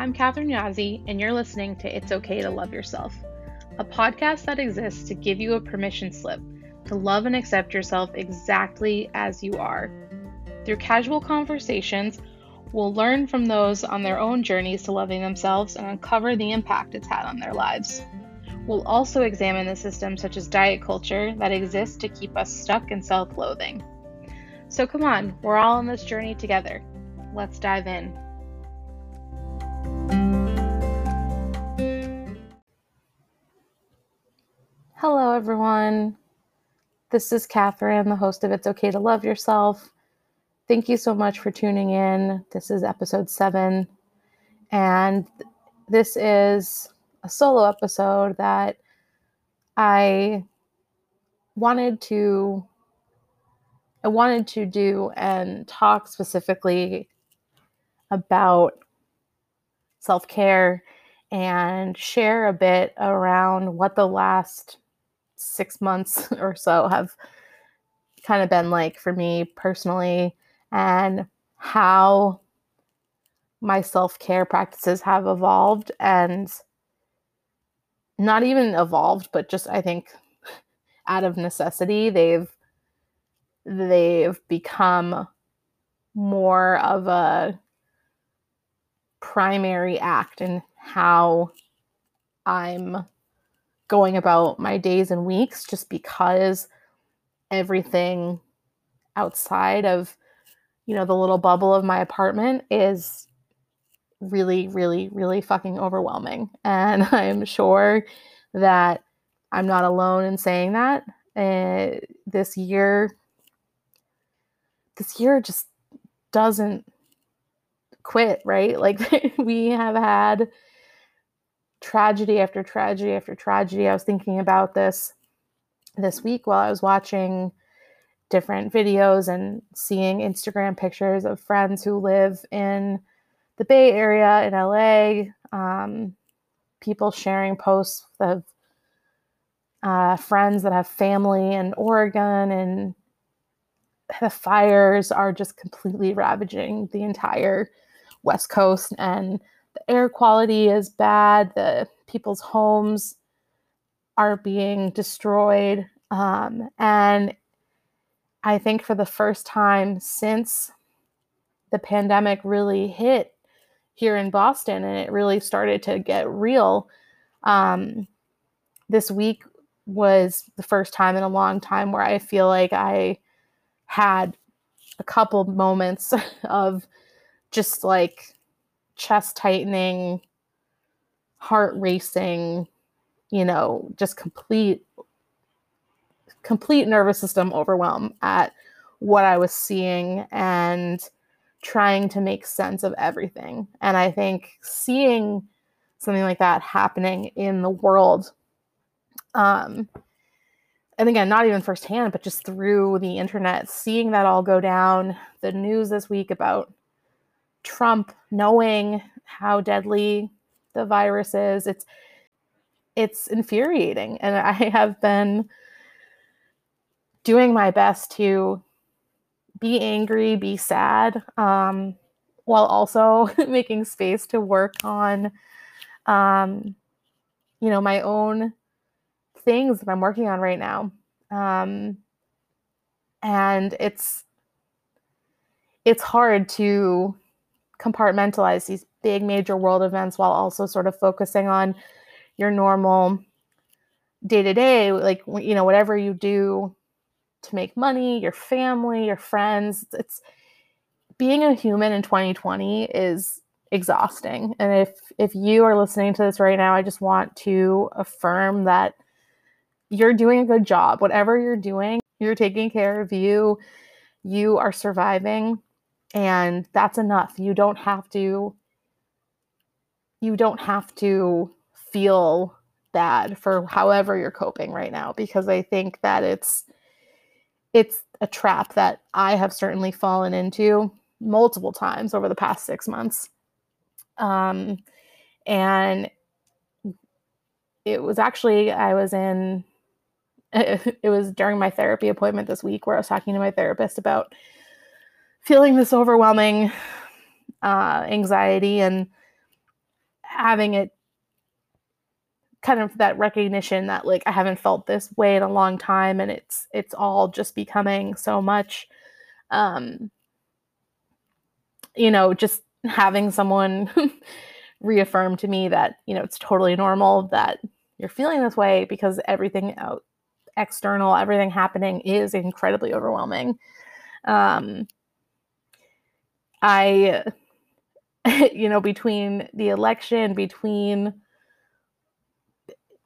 I'm Catherine Yazzie, and you're listening to It's Okay to Love Yourself, a podcast that exists to give you a permission slip to love and accept yourself exactly as you are. Through casual conversations, we'll learn from those on their own journeys to loving themselves and uncover the impact it's had on their lives. We'll also examine the systems such as diet culture that exist to keep us stuck in self loathing. So come on, we're all on this journey together. Let's dive in. Hello, everyone. This is Catherine, the host of It's Okay to Love Yourself. Thank you so much for tuning in. This is episode seven, and this is a solo episode that I wanted to I wanted to do and talk specifically about self-care and share a bit around what the last 6 months or so have kind of been like for me personally and how my self-care practices have evolved and not even evolved but just I think out of necessity they've they've become more of a primary act in how I'm going about my days and weeks just because everything outside of you know the little bubble of my apartment is really really really fucking overwhelming. And i'm sure that i'm not alone in saying that. Uh, this year this year just doesn't quit, right? Like we have had tragedy after tragedy after tragedy. I was thinking about this this week while I was watching different videos and seeing Instagram pictures of friends who live in the Bay Area in LA, um, people sharing posts of uh, friends that have family in Oregon and the fires are just completely ravaging the entire West Coast, and the air quality is bad. The people's homes are being destroyed. Um, and I think for the first time since the pandemic really hit here in Boston and it really started to get real, um, this week was the first time in a long time where I feel like I had a couple moments of just like chest tightening, heart racing, you know, just complete complete nervous system overwhelm at what I was seeing and trying to make sense of everything. And I think seeing something like that happening in the world um, and again, not even firsthand, but just through the internet, seeing that all go down, the news this week about Trump knowing how deadly the virus is, it's it's infuriating. And I have been doing my best to be angry, be sad, um, while also making space to work on, um, you know, my own things that I'm working on right now. Um, and it's it's hard to compartmentalize these big major world events while also sort of focusing on your normal day to day like you know whatever you do to make money your family your friends it's being a human in 2020 is exhausting and if if you are listening to this right now i just want to affirm that you're doing a good job. Whatever you're doing, you're taking care of you. You are surviving and that's enough. You don't have to you don't have to feel bad for however you're coping right now because I think that it's it's a trap that I have certainly fallen into multiple times over the past 6 months. Um and it was actually I was in it was during my therapy appointment this week where I was talking to my therapist about feeling this overwhelming uh, anxiety and having it kind of that recognition that like I haven't felt this way in a long time and it's it's all just becoming so much um you know just having someone reaffirm to me that you know it's totally normal that you're feeling this way because everything out external everything happening is incredibly overwhelming. Um i you know between the election between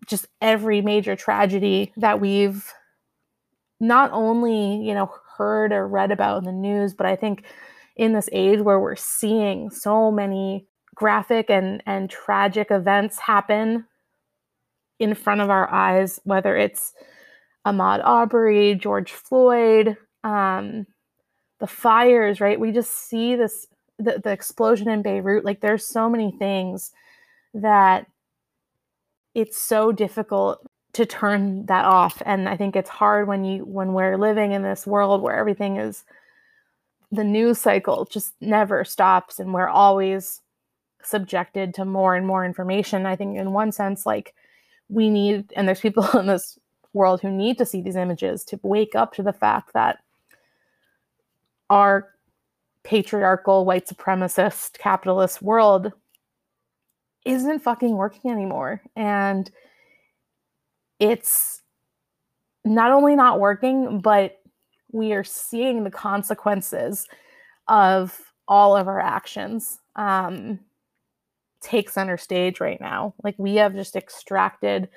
just every major tragedy that we've not only you know heard or read about in the news but i think in this age where we're seeing so many graphic and and tragic events happen in front of our eyes whether it's ahmaud Arbery, george floyd um, the fires right? We just see this the, the explosion in beirut. Like there's so many things that it's so difficult to turn that off. And i think it's hard when you when we're living in this world where everything is the news cycle just never stops and we're always subjected to more and more information. I think in one sense like we need and there's people in this world who need to see these images to wake up to the fact that our patriarchal white supremacist capitalist world isn't fucking working anymore. And it's not only not working, but we are seeing the consequences of all of our actions um, take center stage right now. Like we have just extracted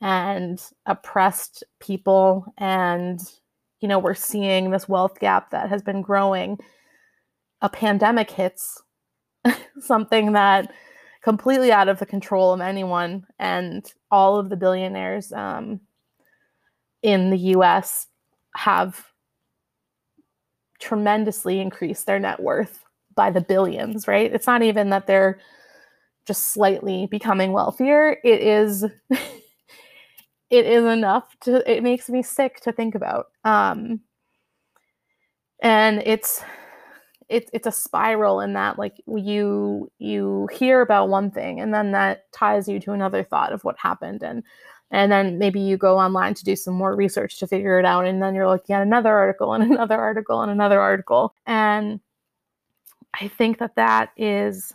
and oppressed people, and you know we're seeing this wealth gap that has been growing. A pandemic hits, something that completely out of the control of anyone. And all of the billionaires um, in the US have tremendously increased their net worth by the billions, right? It's not even that they're just slightly becoming wealthier. It is it is enough to it makes me sick to think about. Um and it's it's it's a spiral in that like you you hear about one thing and then that ties you to another thought of what happened and and then maybe you go online to do some more research to figure it out and then you're looking at another article and another article and another article and i think that that is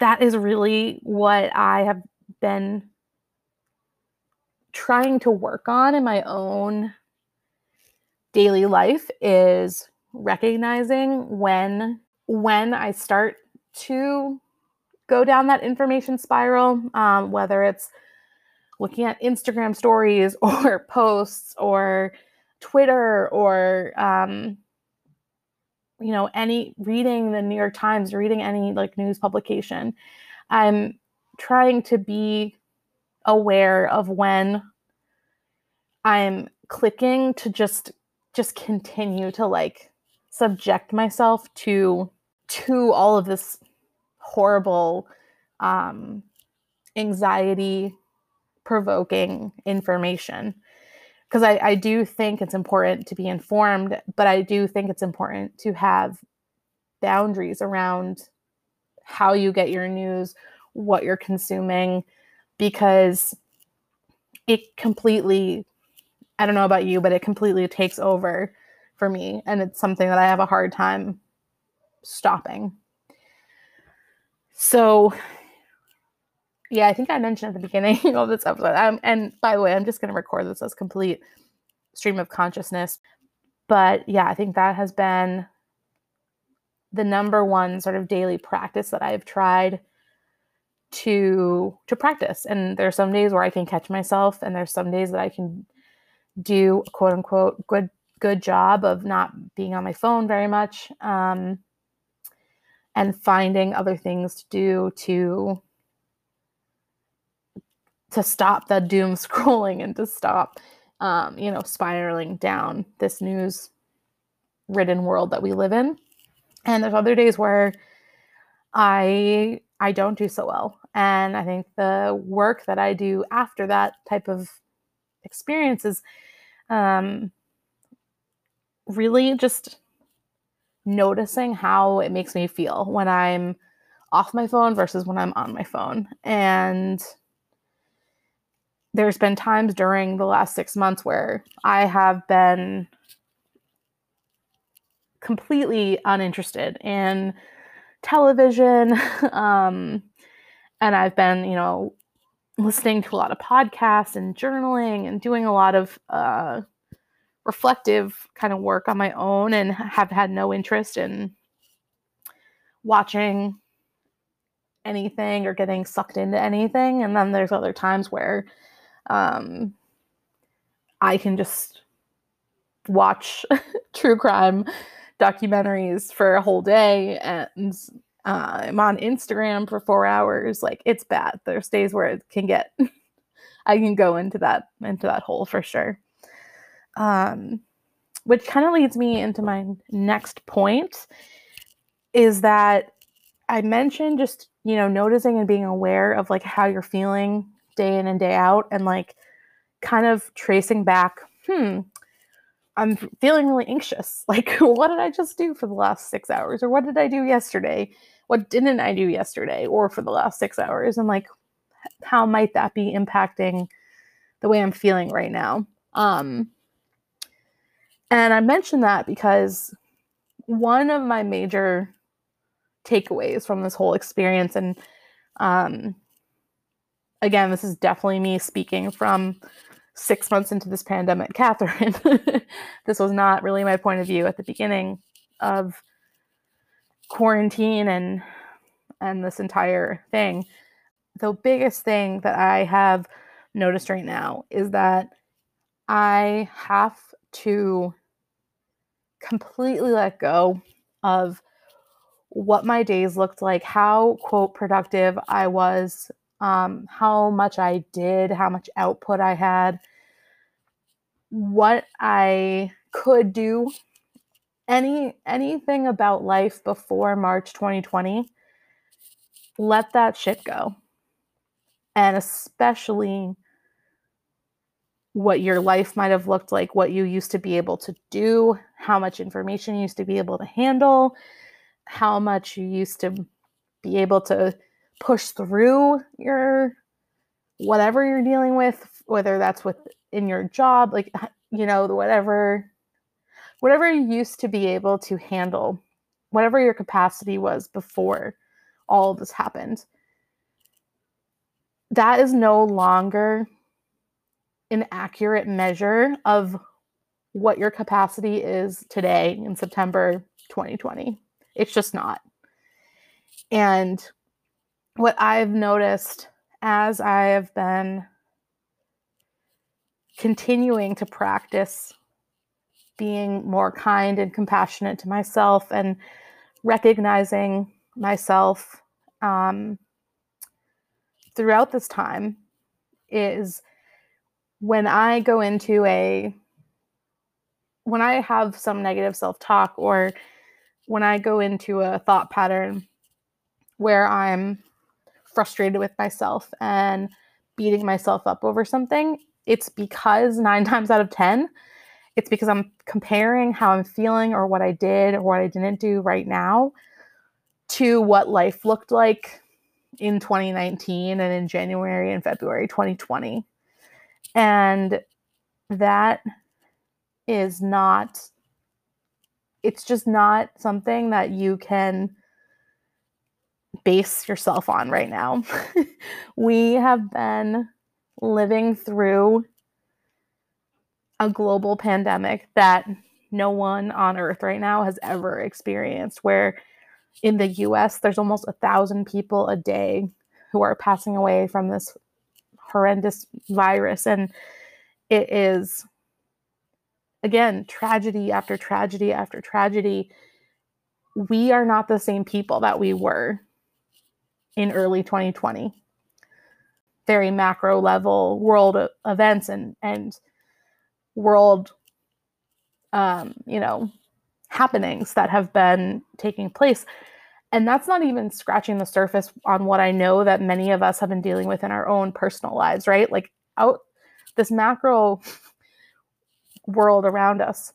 that is really what i have been trying to work on in my own daily life is recognizing when when I start to go down that information spiral, um, whether it's looking at Instagram stories or posts or Twitter or um, you know any reading the New York Times, reading any like news publication. I'm trying to be aware of when I'm clicking to just just continue to like subject myself to to all of this horrible um, anxiety provoking information. Because I, I do think it's important to be informed but i do think it's important to have boundaries around how you get your news what you're consuming because it completely i don't know about you but it completely takes over for me and it's something that I have a hard time stopping. So yeah, I think I mentioned at the beginning of this episode. Um, and by the way, I'm just going to record this as complete stream of consciousness. But yeah, I think that has been the number one sort of daily practice that I've tried to to practice. And there's some days where I can catch myself, and there's some days that I can do quote unquote good good job of not being on my phone very much um, and finding other things to do to to stop the doom scrolling and to stop um, you know spiraling down this news ridden world that we live in and there's other days where i i don't do so well and i think the work that i do after that type of experience is um, really just noticing how it makes me feel when I'm off my phone versus when I'm on my phone. And there's been times during the last six months where I have been completely uninterested in television. Um, and I've been, you know, listening to a lot of podcasts and journaling and doing a lot of uh, reflective kind of work on my own and have had no interest in watching anything or getting sucked into anything. And then there's other times where um, I can just watch true crime documentaries for a whole day and uh, I'm on Instagram for four hours. Like it's bad. There's days where it can get, I can go into that into that hole for sure. Um, which kind of leads me into my next point, is that I mentioned just you know noticing and being aware of like how you're feeling day in and day out, and like kind of tracing back. Hmm, I'm feeling really anxious. Like, what did I just do for the last six hours? Or what did I do yesterday? What didn't I do yesterday or for the last six hours? And like, how might that be impacting the way I'm feeling right now? Um, and I mention that because one of my major takeaways from this whole experience, and um, again, this is definitely me speaking from six months into this pandemic, Catherine. this was not really my point of view at the beginning of quarantine and and this entire thing. The biggest thing that I have noticed right now is that I have to completely let go of what my days looked like, how quote productive I was, um, how much I did, how much output I had, what I could do, any anything about life before March 2020. Let that shit go. And especially what your life might have looked like, what you used to be able to do, how much information you used to be able to handle, how much you used to be able to push through your whatever you're dealing with, whether that's with in your job, like you know, whatever whatever you used to be able to handle, whatever your capacity was before all this happened. That is no longer an accurate measure of what your capacity is today in September 2020. It's just not. And what I've noticed as I have been continuing to practice being more kind and compassionate to myself and recognizing myself um, throughout this time is when I go into a when I have some negative self talk or when I go into a thought pattern where I'm frustrated with myself and beating myself up over something, it's because nine times out of 10, it's because I'm comparing how I'm feeling or what I did or what I didn't do right now to what life looked like in 2019 and in January and February 2020. And that is not, it's just not something that you can base yourself on right now. we have been living through a global pandemic that no one on earth right now has ever experienced where in the US there's almost a thousand people a day who are passing away from this horrendous virus and it is again tragedy after tragedy after tragedy we are not the same people that we were in early 2020 very macro level world events and and world um, you know happenings that have been taking place. And that's not even scratching the surface on what i know that many of us have been dealing with in our own personal lives right? Like out this macro world around us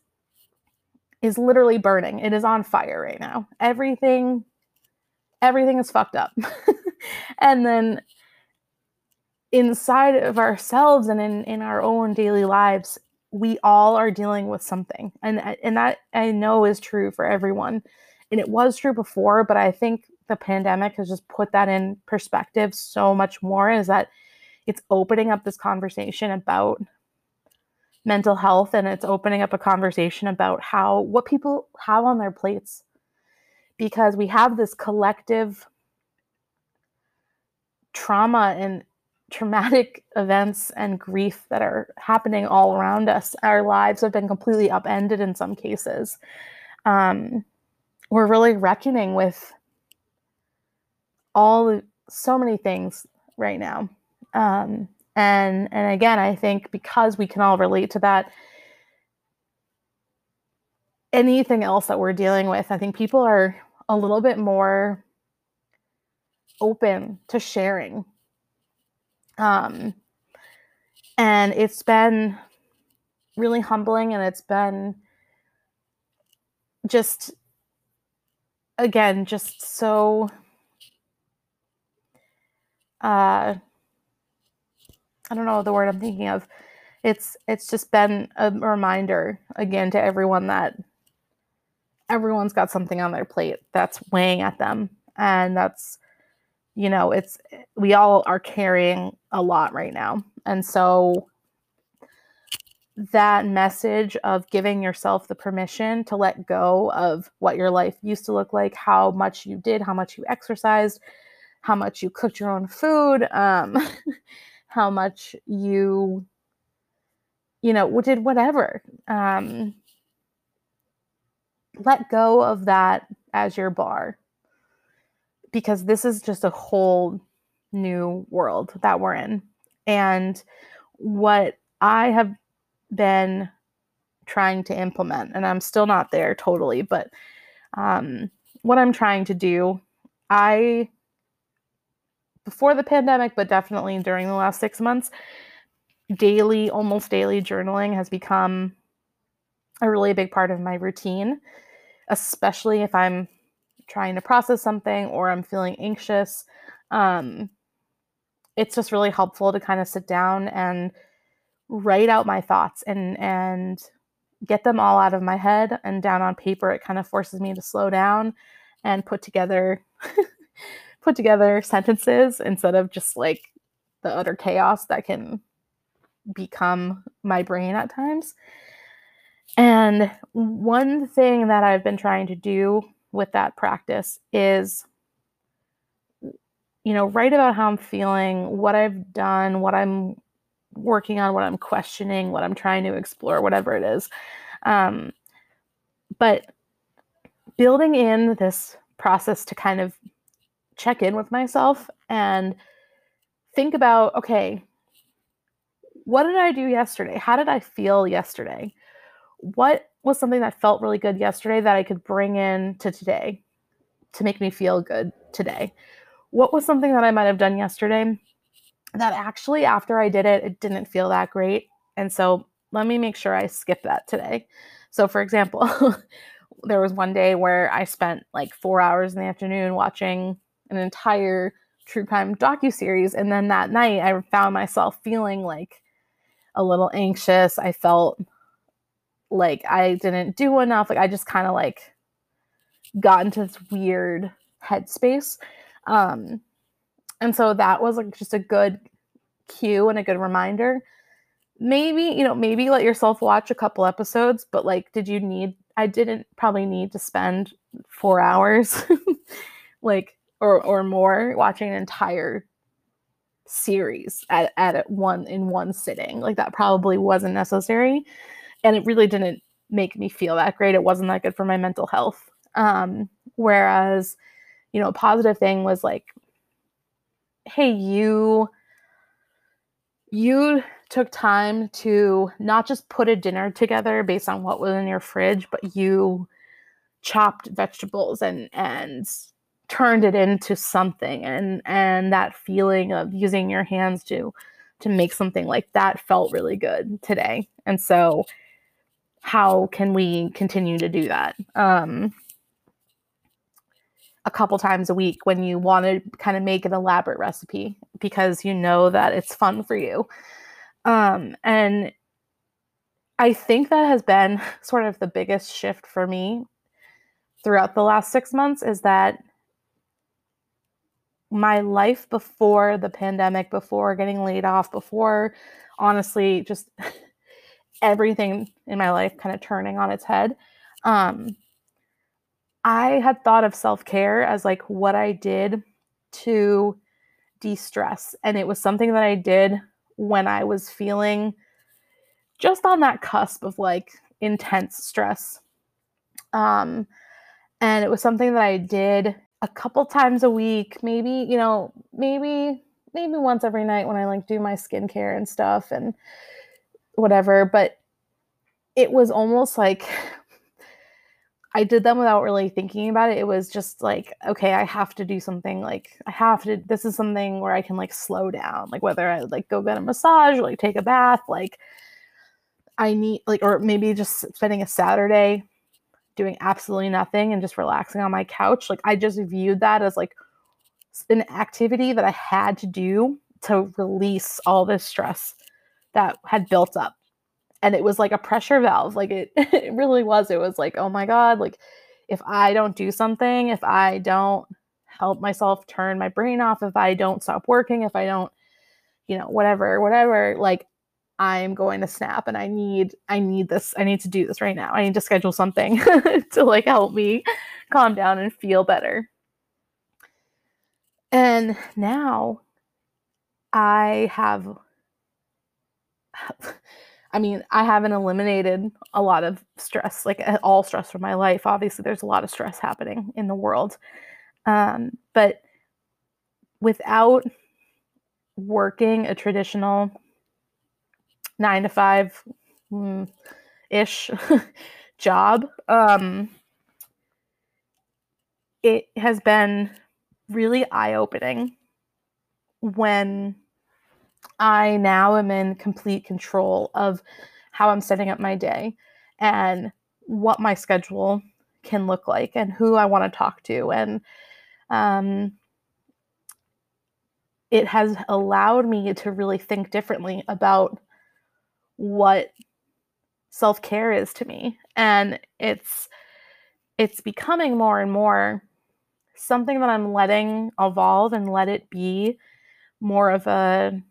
is literally burning. It is on fire right now. Everything everything is fucked up. and then inside of ourselves and in, in our own daily lives, we all are dealing with something. And, and that I know is true for everyone. And it was true before, but I think the pandemic has just put that in perspective so much more is that it's opening up this conversation about mental health and it's opening up a conversation about how what people have on their plates because we have this collective trauma and traumatic events and grief that are happening all around us. Our lives have been completely upended in some cases. Um, we're really reckoning with all so many things right now. Um, and and again, I think because we can all relate to that, anything else that we're dealing with, I think people are a little bit more open to sharing. Um, and it's been really humbling and it's been just again just so uh I don't know the word I'm thinking of. It's it's just been a reminder again to everyone that everyone's got something on their plate that's weighing at them. And that's you know it's we all are carrying a lot right now. And so that message of giving yourself the permission to let go of what your life used to look like how much you did how much you exercised how much you cooked your own food um, how much you you know did whatever um, let go of that as your bar because this is just a whole new world that we're in. And what I have been trying to implement, and I'm still not there totally, but um, what I'm trying to do, I, before the pandemic, but definitely during the last six months, daily, almost daily journaling has become a really big part of my routine especially if I'm trying to process something or I'm feeling anxious. Um, it's just really helpful to kind of sit down and write out my thoughts and and get them all out of my head and down on paper. It kind of forces me to slow down and put together put together sentences instead of just like the utter chaos that can become my brain at times. And one thing that I've been trying to do with that practice is, you know, write about how I'm feeling, what I've done, what I'm working on, what I'm questioning, what I'm trying to explore, whatever it is. Um, but building in this process to kind of check in with myself and think about okay, what did I do yesterday? How did I feel yesterday? What was something that felt really good yesterday that I could bring in to today to make me feel good today? What was something that I might have done yesterday that actually, after I did it, it didn't feel that great? And so let me make sure I skip that today. So, for example, there was one day where I spent like four hours in the afternoon watching an entire true crime docu series, and then that night I found myself feeling like a little anxious. I felt like I didn't do enough. Like I just kind of like got into this weird headspace. Um, and so that was like just a good cue and a good reminder. Maybe, you know, maybe let yourself watch a couple episodes, but like, did you need, I didn't probably need to spend four hours, like, or, or more watching an entire series at, at one in one sitting. Like, that probably wasn't necessary and it really didn't make me feel that great. It wasn't that good for my mental health. Um, whereas, you know, a positive thing was like, hey, you you took time to not just put a dinner together based on what was in your fridge, but you chopped vegetables and and turned it into something and and that feeling of using your hands to to make something like that felt really good today. And so how can we continue to do that? Um, a couple times a week when you want to kind of make an elaborate recipe because you know that it's fun for you. Um, and I think that has been sort of the biggest shift for me throughout the last six months is that my life before the pandemic, before getting laid off, before honestly just everything in my life kind of turning on its head. Um, I had thought of self care as like what I did to de stress. And it was something that I did when I was feeling just on that cusp of like intense stress. Um, and it was something that I did a couple times a week, maybe, you know, maybe maybe once every night when I like do my skincare and stuff and whatever, but it was almost like I did them without really thinking about it. It was just like, okay, I have to do something like I have to this is something where I can like slow down, like whether I like go get a massage or like take a bath, like I need like or maybe just spending a Saturday doing absolutely nothing and just relaxing on my couch. Like I just viewed that as like an activity that I had to do to release all this stress that had built up. And it was like a pressure valve like it it really was it was like oh my god like if i don't do something if i don't help myself turn my brain off if i don't stop working if i don't you know whatever whatever like i'm going to snap and i need i need this i need to do this right now. I need to schedule something to like help me calm down and feel better. And now i have I mean, I haven't eliminated a lot of stress, like all stress from my life. Obviously, there's a lot of stress happening in the world. Um, but without working a traditional nine to five mm, ish job, um, it has been really eye opening when I now am in complete control of how I'm setting up my day and what my schedule can look like and who I want to talk to. And um, it has allowed me to really think differently about what self care is to me. And it's it's becoming more and more something that I'm letting evolve and let it be more of a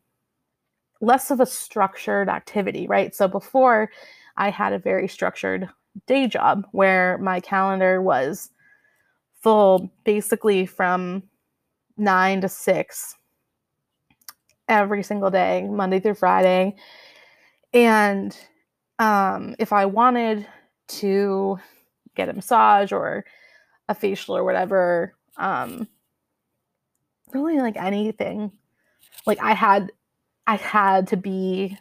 less of a structured activity, right? So before I had a very structured day job where my calendar was full basically from nine to six every single day, Monday through Friday. And um, if I wanted to get a massage or a facial or whatever, um, really like anything, like I had I had to be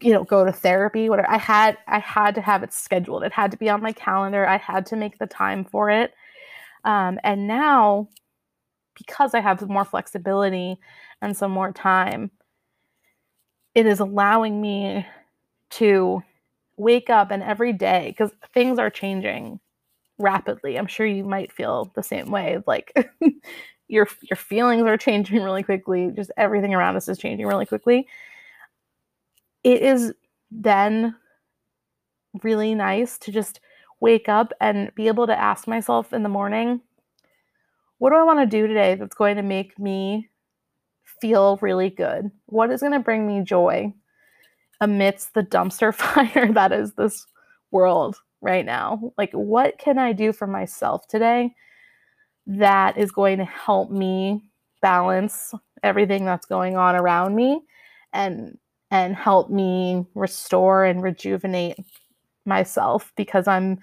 you know go to therapy whatever. I had i had to have it scheduled. It had to be on my calendar. I had to make the time for it. Um, and now because i have more flexibility and some more time it is allowing me to wake up and every day because things are changing rapidly. I'm sure you might feel the same way like your your feelings are changing really quickly. Just everything around us is changing really quickly. It is then really nice to just wake up and be able to ask myself in the morning what do i want to do today that's going to make me feel really good? What is going to bring me joy amidst the dumpster fire that is this world right now? Like what can i do for myself today that is going to help me balance everything that's going on around me and and help me restore and rejuvenate myself because I'm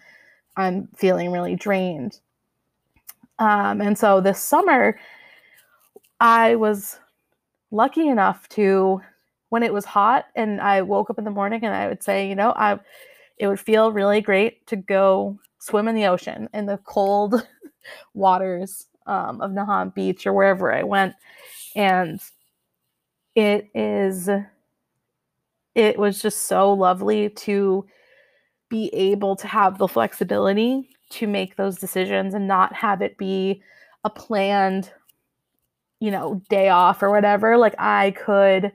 I'm feeling really drained. Um, and so this summer, I was lucky enough to when it was hot and I woke up in the morning and I would say, you know, I it would feel really great to go swim in the ocean in the cold waters um, of Nahant Beach or wherever I went. And it is, it was just so lovely to be able to have the flexibility to make those decisions and not have it be a planned you know day off or whatever like i could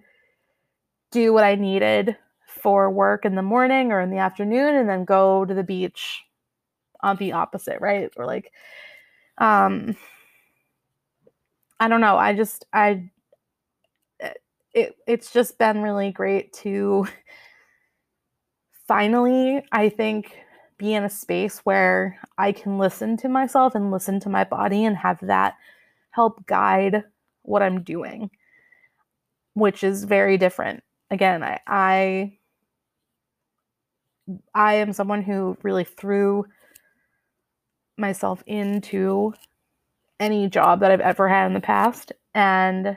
do what i needed for work in the morning or in the afternoon and then go to the beach on the opposite right or like um i don't know i just i it it's just been really great to finally i think be in a space where I can listen to myself and listen to my body and have that help guide what I'm doing, which is very different. Again, I I, I am someone who really threw myself into any job that I've ever had in the past and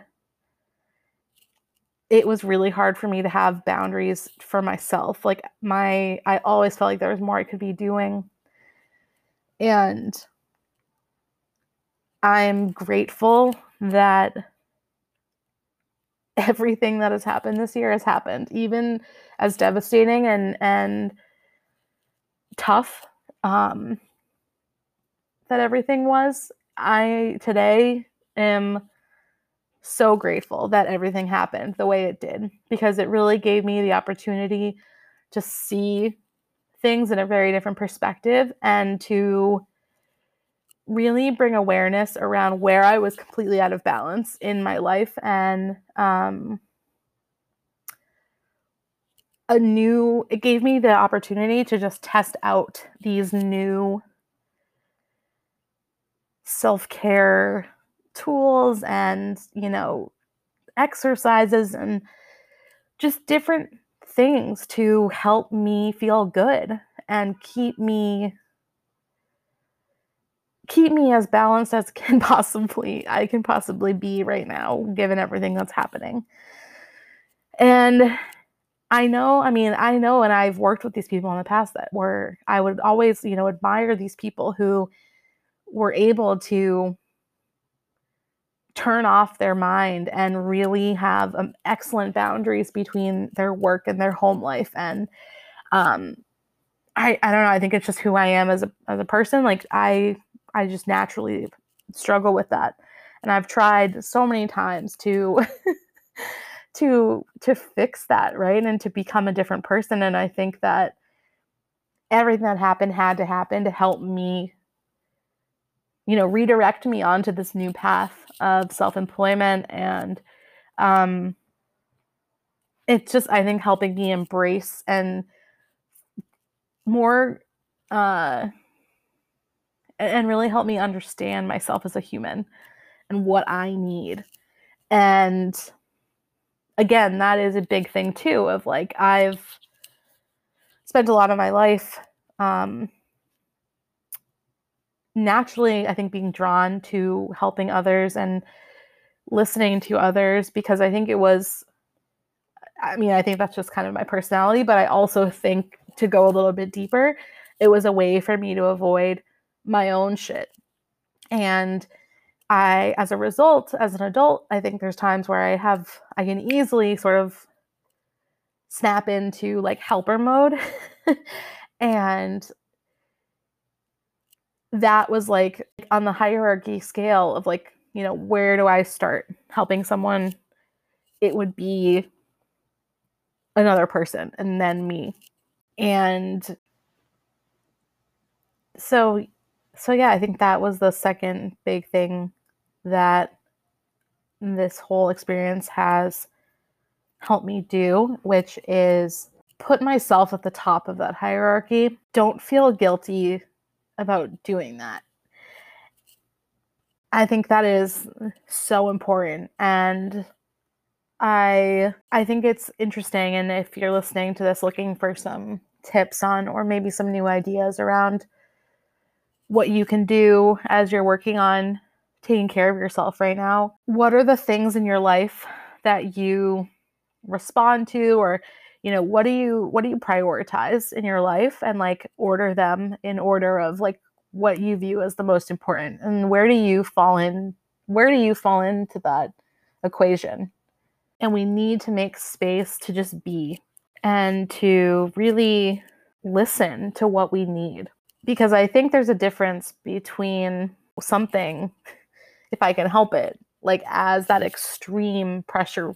it was really hard for me to have boundaries for myself. Like my I always felt like there was more I could be doing. And I'm grateful that everything that has happened this year has happened, even as devastating and and tough um, that everything was. I today am so grateful that everything happened the way it did because it really gave me the opportunity to see things in a very different perspective and to really bring awareness around where I was completely out of balance in my life and um, a new it gave me the opportunity to just test out these new self-care tools and, you know, exercises and just different things to help me feel good and keep me keep me as balanced as can possibly I can possibly be right now given everything that's happening. And I know, I mean, I know and I've worked with these people in the past that were I would always, you know, admire these people who were able to turn off their mind and really have um, excellent boundaries between their work and their home life. And um i i don't know i think it's just who i am as a as a person. Like i i just naturally struggle with that. And i've tried so many times to to to fix that right? And to become a different person. And i think that everything that happened had to happen to help me you know redirect me onto this new path of self-employment and um it's just i think helping me embrace and more uh and really help me understand myself as a human and what i need. And again that is a big thing too of like i've spent a lot of my life um naturally, I think, being drawn to helping others and listening to others because I think it was, I mean, I think that's just kind of my personality, but I also think to go a little bit deeper, it was a way for me to avoid my own shit. And I, as a result, as an adult, I think there's times where I have, I can easily sort of snap into like helper mode. and that was like on the hierarchy scale of like, you know, where do I start helping someone? It would be another person and then me. And so so yeah, I think that was the second big thing that this whole experience has helped me do, which is put myself at the top of that hierarchy. Don't feel guilty about doing that. I think that is so important and I I think it's interesting and if you're listening to this looking for some tips on or maybe some new ideas around what you can do as you're working on taking care of yourself right now, what are the things in your life that you respond to or you know what do you what do you prioritize in your life and like order them in order of like what you view as the most important? And where do you fall in where do you fall into that equation? And we need to make space to just be and to really listen to what we need. Because I think there's a difference between something, if I can help it, like as that extreme pressure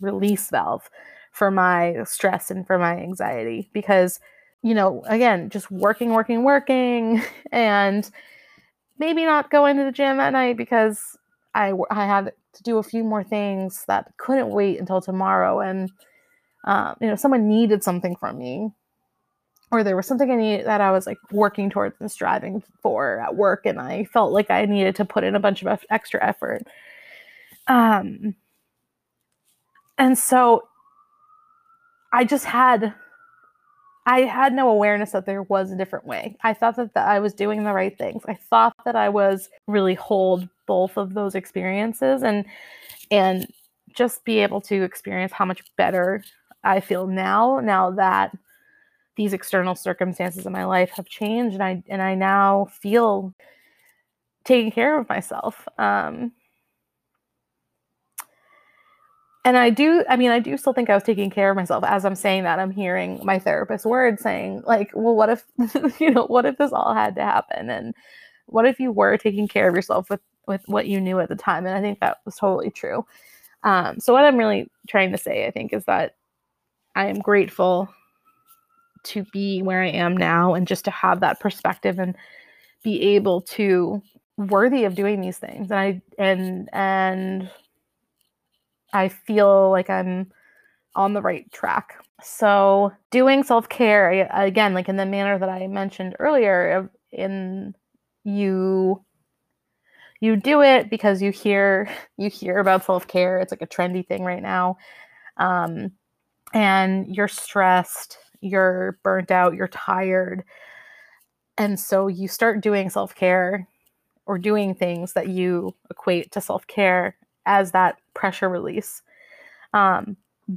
release valve for my stress and for my anxiety. Because, you know, again, just working, working, working, and maybe not going to the gym at night because I, I had to do a few more things that couldn't wait until tomorrow. And, um, you know, someone needed something from me or there was something I needed that I was like working towards and striving for at work, and I felt like I needed to put in a bunch of extra effort. Um, and so I just had, I had no awareness that there was a different way. I thought that, I was doing the right things. I thought that I was really hold both of those experiences and and just be able to experience how much better I feel now. Now that these external circumstances in my life have changed and I and I now feel taking care of myself. Um, and I do, I mean, I do still think I was taking care of myself. As I'm saying that, I'm hearing my therapist's words saying, like, well, what if, you know, what if this all had to happen? And what if you were taking care of yourself with with what you knew at the time? And I think that was totally true. Um, so what I'm really trying to say, I think, is that I am grateful to be where I am now and just to have that perspective and be able to worthy of doing these things. And I and and I feel like I'm on the right track. So, doing self-care again like in the manner that I mentioned earlier in you you do it because you hear you hear about self-care. It's like a trendy thing right now. Um and you're stressed you're burnt out, you're tired. And so you start doing self care or doing things that you equate to self care as that pressure release. Um,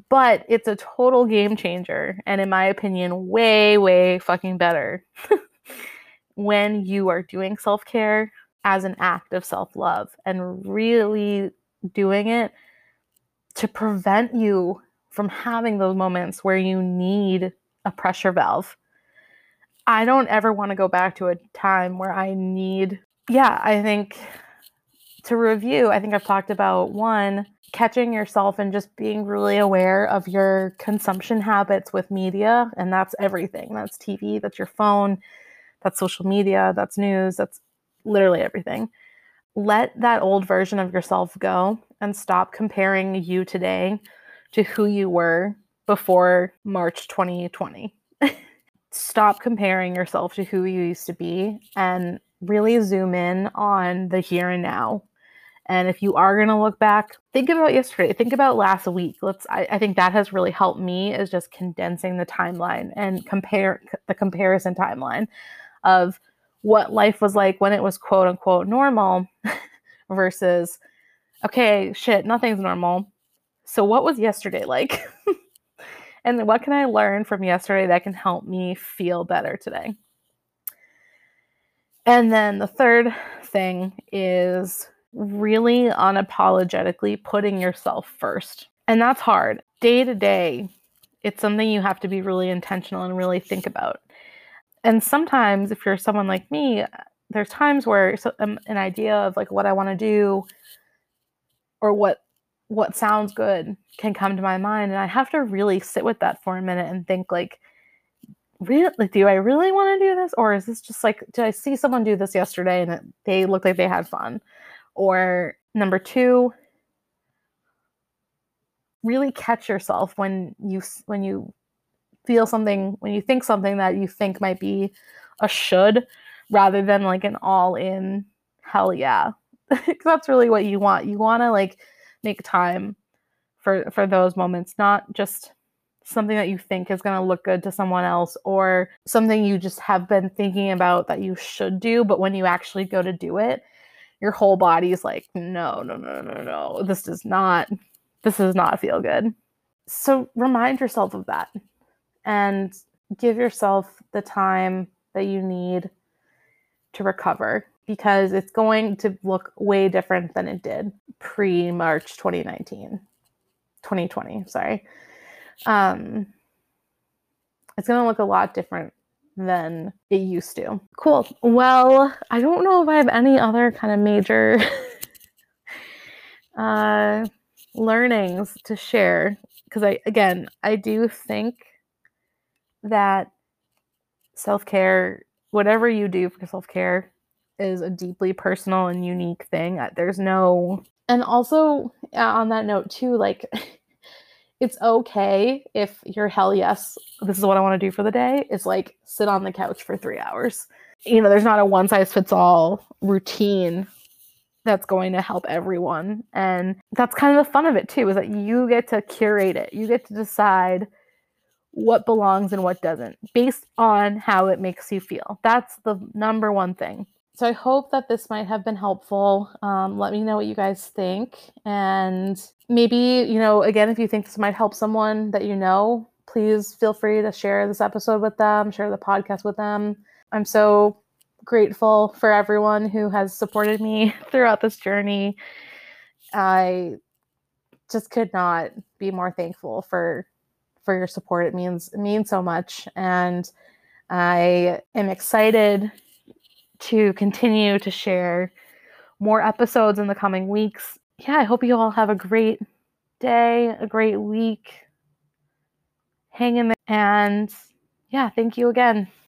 but it's a total game changer. And in my opinion, way, way fucking better when you are doing self care as an act of self love and really doing it to prevent you from having those moments where you need a pressure valve. I don't ever want to go back to a time where I need, yeah, I think to review, I think I've talked about one, catching yourself and just being really aware of your consumption habits with media. And that's everything that's TV, that's your phone, that's social media, that's news, that's literally everything. Let that old version of yourself go and stop comparing you today to who you were before March 2020. Stop comparing yourself to who you used to be and really zoom in on the here and now. And if you are going to look back, think about yesterday, think about last week. Let's, I, I, think that has really helped me is just condensing the timeline and compare the comparison timeline of what life was like when it was quote unquote normal versus, okay, shit, nothing's normal. So what was yesterday like? And what can I learn from yesterday that can help me feel better today? And then the third thing is really unapologetically putting yourself first. And that's hard. Day to day, it's something you have to be really intentional and really think about. And sometimes, if you're someone like me, there's times where um, an idea of like what I want to do or what what sounds good can come to my mind and i have to really sit with that for a minute and think like really do i really want to do this or is this just like did i see someone do this yesterday and it, they look like they had fun or number two really catch yourself when you when you feel something when you think something that you think might be a should rather than like an all in hell yeah. That's really what you want. You want to like make time for for those moments not just something that you think is going to look good to someone else or something you just have been thinking about that you should do but when you actually go to do it your whole body is like no no no no no this does not this does not feel good so remind yourself of that and give yourself the time that you need to recover because it's going to look way different than it did pre March 2019, 2020, sorry. Um, it's going to look a lot different than it used to. Cool. Well, I don't know if I have any other kind of major uh, learnings to share because I again I do think that self care, whatever you do for self care, is a deeply personal and unique thing. Uh, there's no, and also uh, on that note too, like. it's okay if you're hell yes, this is what I want to do for the day, is like sit on the couch for three hours. You know, there's not a one size fits all routine that's going to help everyone. And that's kind of the fun of it too, is that you get to curate it. You get to decide what belongs and what doesn't based on how it makes you feel. That's the number one thing. So I hope that this might have been helpful. Um, let me know what you guys think. And maybe, you know, again, if you think this might help someone that you know, please feel free to share this episode with them, share the podcast with them. I'm so grateful for everyone who has supported me throughout this journey. I just could not be more thankful for for your support. It means it means so much and I am excited to continue to share more episodes in the coming weeks. Yeah, I hope you all have a great day, a great week. Hang in there and yeah, thank you again.